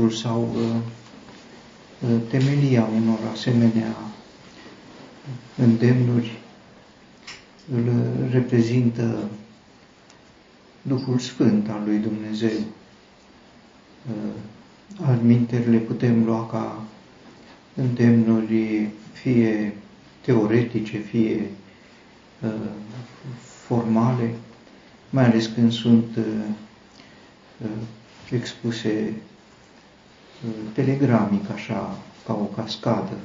rostul sau temelia unor asemenea îndemnuri îl reprezintă Duhul Sfânt al lui Dumnezeu. Adminteri le putem lua ca îndemnuri fie teoretice, fie uh, formale, mai ales când sunt uh, uh, expuse telegramic, așa, ca o cascadă.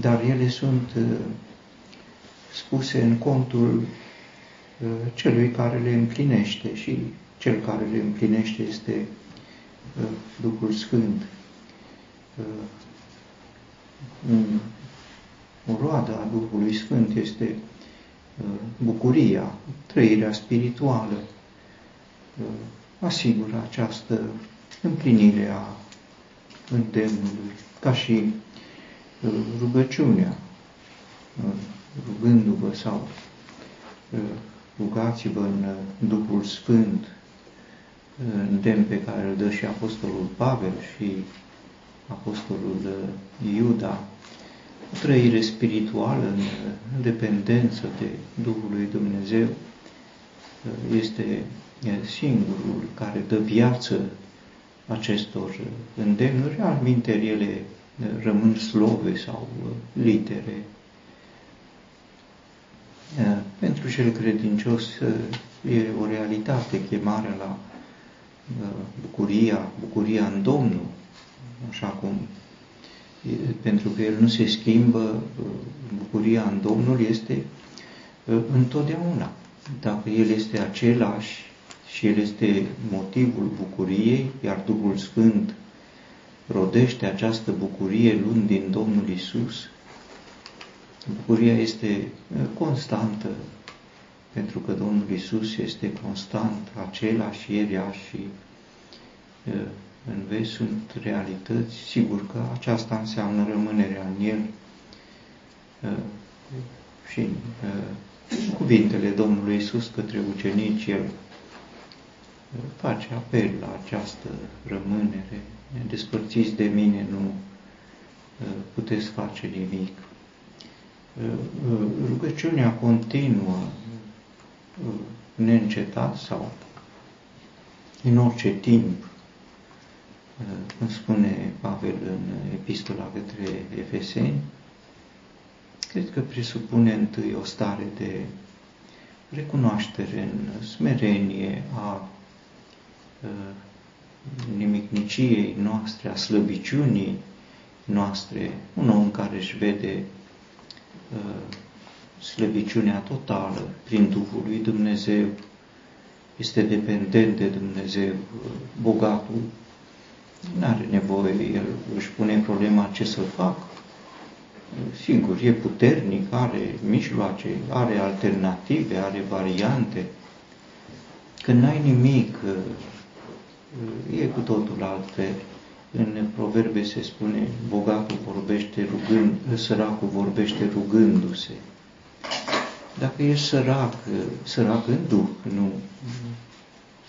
Dar ele sunt spuse în contul celui care le împlinește și cel care le împlinește este Duhul Sfânt o roadă a Duhului Sfânt este uh, bucuria, trăirea spirituală, uh, asigură această împlinire a îndemnului, ca și uh, rugăciunea, rugându-vă sau rugați-vă în Duhul Sfânt, îndemn pe care îl dă și Apostolul Pavel și Apostolul Iuda, o trăire spirituală în dependență de Duhul lui Dumnezeu este singurul care dă viață acestor îndemnuri, al ele rămân slove sau litere. Pentru cel credincios e o realitate chemarea la bucuria, bucuria în Domnul, așa cum pentru că el nu se schimbă, bucuria în Domnul este întotdeauna. Dacă el este același și el este motivul bucuriei, iar Duhul Sfânt rodește această bucurie luând din Domnul Isus, bucuria este constantă, pentru că Domnul Isus este constant, același ieri, și în vezi sunt realități, sigur că aceasta înseamnă rămânerea în el uh, și în uh, cuvintele Domnului Isus către ucenici, el. uh, face apel la această rămânere. Despărțiți de mine, nu puteți face nimic. Rugăciunea continuă, neîncetat sau în orice timp, cum spune Pavel în epistola către Efeseni, cred că presupune întâi o stare de recunoaștere în smerenie a nimicniciei noastre, a slăbiciunii noastre, un om care își vede slăbiciunea totală prin Duhul lui Dumnezeu, este dependent de Dumnezeu, bogatul nu are nevoie, el își pune problema ce să fac. Sigur, e puternic, are mijloace, are alternative, are variante. Când n-ai nimic, e cu totul altfel. În proverbe se spune, bogatul vorbește rugând, săracul vorbește rugându-se. Dacă ești sărac, sărac în duh, nu,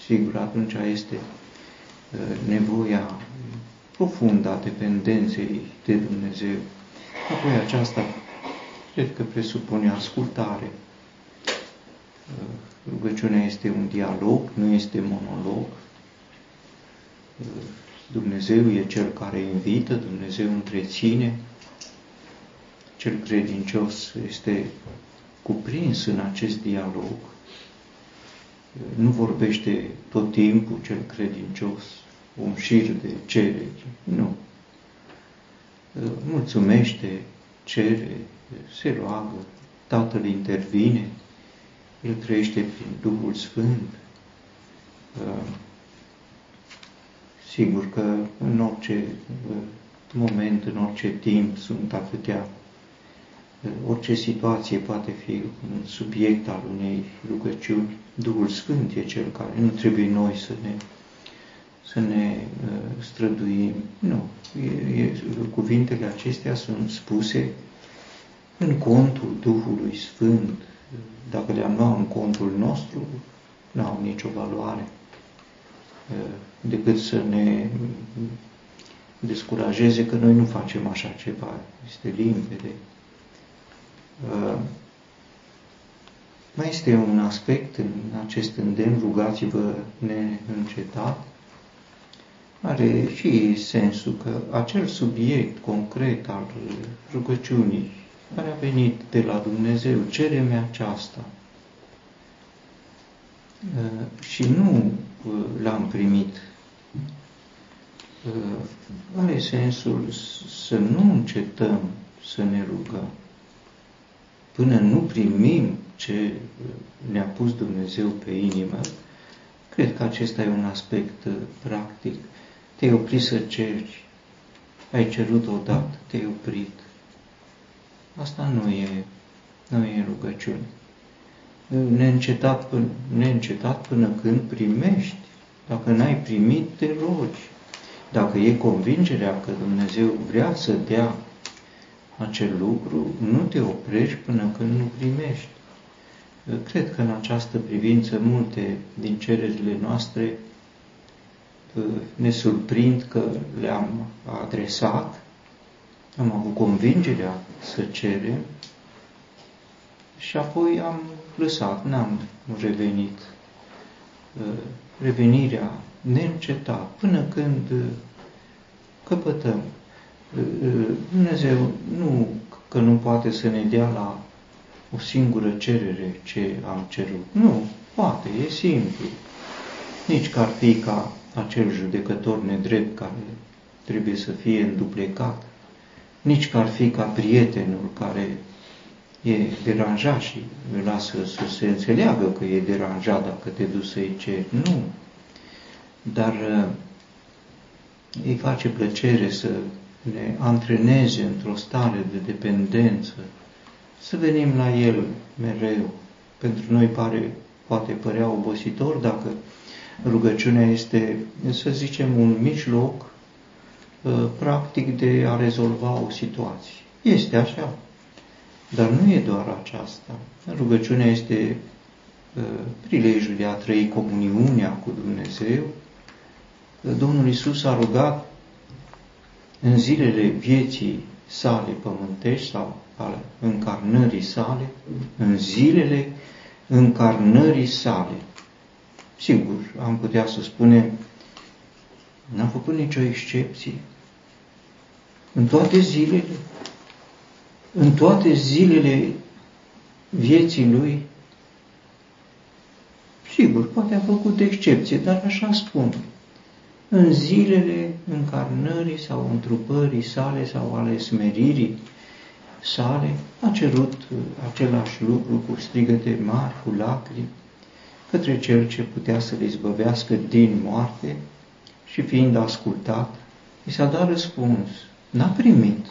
sigur, atunci este nevoia profundă a dependenței de Dumnezeu. Apoi aceasta cred că presupune ascultare. Rugăciunea este un dialog, nu este monolog. Dumnezeu e Cel care invită, Dumnezeu întreține. Cel credincios este cuprins în acest dialog. Nu vorbește tot timpul cel credincios, un șir de cereri. Nu. Mulțumește, cere, se roagă, Tatăl intervine, El trăiește prin Duhul Sfânt. Sigur că în orice moment, în orice timp sunt atâtea, orice situație poate fi un subiect al unei rugăciuni. Duhul Sfânt e cel care nu trebuie noi să ne să ne uh, străduim. Nu. E, e, cuvintele acestea sunt spuse în contul Duhului Sfânt. Dacă le-am luat în contul nostru, nu au nicio valoare. Uh, decât să ne descurajeze că noi nu facem așa ceva. Este limpede. Uh, mai este un aspect în acest îndemn, rugați-vă neîncetat, are și sensul că acel subiect concret al rugăciunii care a venit de la Dumnezeu, cere-mi aceasta, uh, și nu uh, l-am primit, uh, are sensul să nu încetăm să ne rugăm până nu primim ce ne-a pus Dumnezeu pe inimă, cred că acesta e un aspect practic. Te-ai oprit să ceri, ai cerut odată, te-ai oprit. Asta nu e, nu e rugăciune. Neîncetat până, neîncetat până când primești. Dacă n-ai primit, te rogi. Dacă e convingerea că Dumnezeu vrea să dea acel lucru, nu te oprești până când nu primești. Cred că în această privință multe din cererile noastre ne surprind că le-am adresat, am avut convingerea să cerem și apoi am lăsat, n-am revenit. Revenirea neîncetat până când căpătăm. Dumnezeu nu că nu poate să ne dea la o singură cerere ce am cerut. Nu, poate, e simplu. Nici că ar fi ca acel judecător nedrept care trebuie să fie înduplecat, nici că ar fi ca prietenul care e deranjat și îl lasă să se înțeleagă că e deranjat dacă te duci să-i ceri. Nu. Dar uh, îi face plăcere să ne antreneze într-o stare de dependență, să venim la El mereu. Pentru noi pare, poate părea obositor dacă rugăciunea este, să zicem, un mijloc uh, practic de a rezolva o situație. Este așa, dar nu e doar aceasta. Rugăciunea este uh, prilejul de a trăi comuniunea cu Dumnezeu. Domnul Isus a rugat în zilele vieții sale pământești sau ale încarnării sale, în zilele încarnării sale. Sigur, am putea să spunem, n-am făcut nicio excepție. În toate zilele, în toate zilele vieții lui, sigur, poate a făcut excepție, dar așa spun, în zilele încarnării sau întrupării sale sau ale smeririi sale, a cerut același lucru cu strigăte mari, cu lacrimi, către cel ce putea să le izbăvească din moarte și fiind ascultat, i s-a dat răspuns. N-a primit,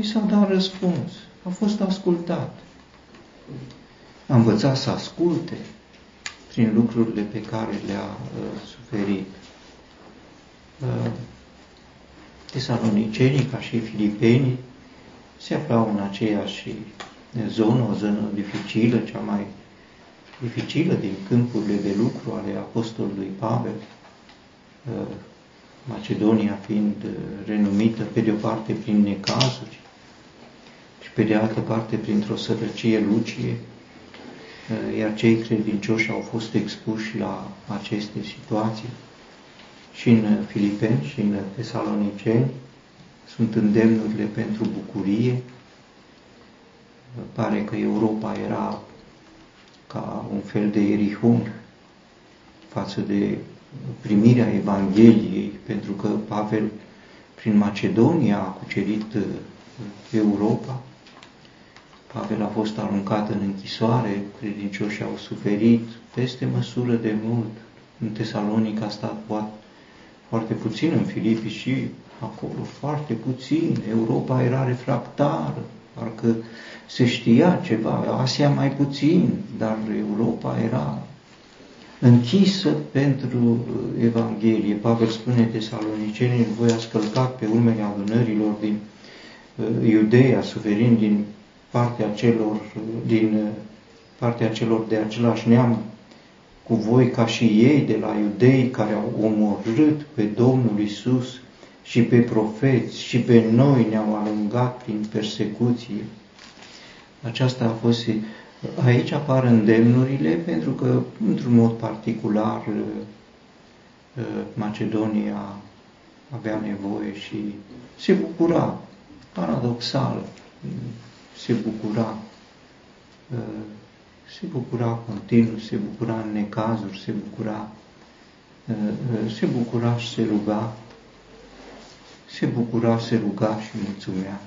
i s-a dat răspuns, a fost ascultat. A învățat să asculte prin lucrurile pe care le-a uh, suferit. Uh, tesalonicenii, ca și filipenii, se aflau în aceeași zonă, o zonă dificilă, cea mai dificilă din câmpurile de lucru ale Apostolului Pavel, uh, Macedonia fiind uh, renumită pe de o parte prin necazuri și pe de altă parte printr-o sărăcie lucie, iar cei credincioși au fost expuși la aceste situații și în Filipeni și în Tesaloniceni sunt îndemnurile pentru bucurie. Pare că Europa era ca un fel de erihun față de primirea Evangheliei, pentru că Pavel prin Macedonia a cucerit uh, Europa. Pavel a fost aruncat în închisoare, credincioșii au suferit peste măsură de mult. În Tesalonica a stat poate foarte puțin în Filipi și acolo foarte puțin. Europa era refractară, parcă se știa ceva, Asia mai puțin, dar Europa era închisă pentru Evanghelie. Pavel spune tesalonicenii, voi ați călcat pe urmele adunărilor din uh, Iudeea, suferind din partea celor, din uh, partea celor de același neam cu voi ca și ei de la iudei care au omorât pe Domnul Isus și pe profeți și pe noi ne-au alungat prin persecuție. Aceasta a fost Aici apar îndemnurile pentru că, într-un mod particular, uh, Macedonia avea nevoie și se bucura, paradoxal, se bucura, uh, se bucura continuu, se bucura în necazuri, se bucura, uh, se bucura și se ruga, se bucura, se ruga și mulțumea.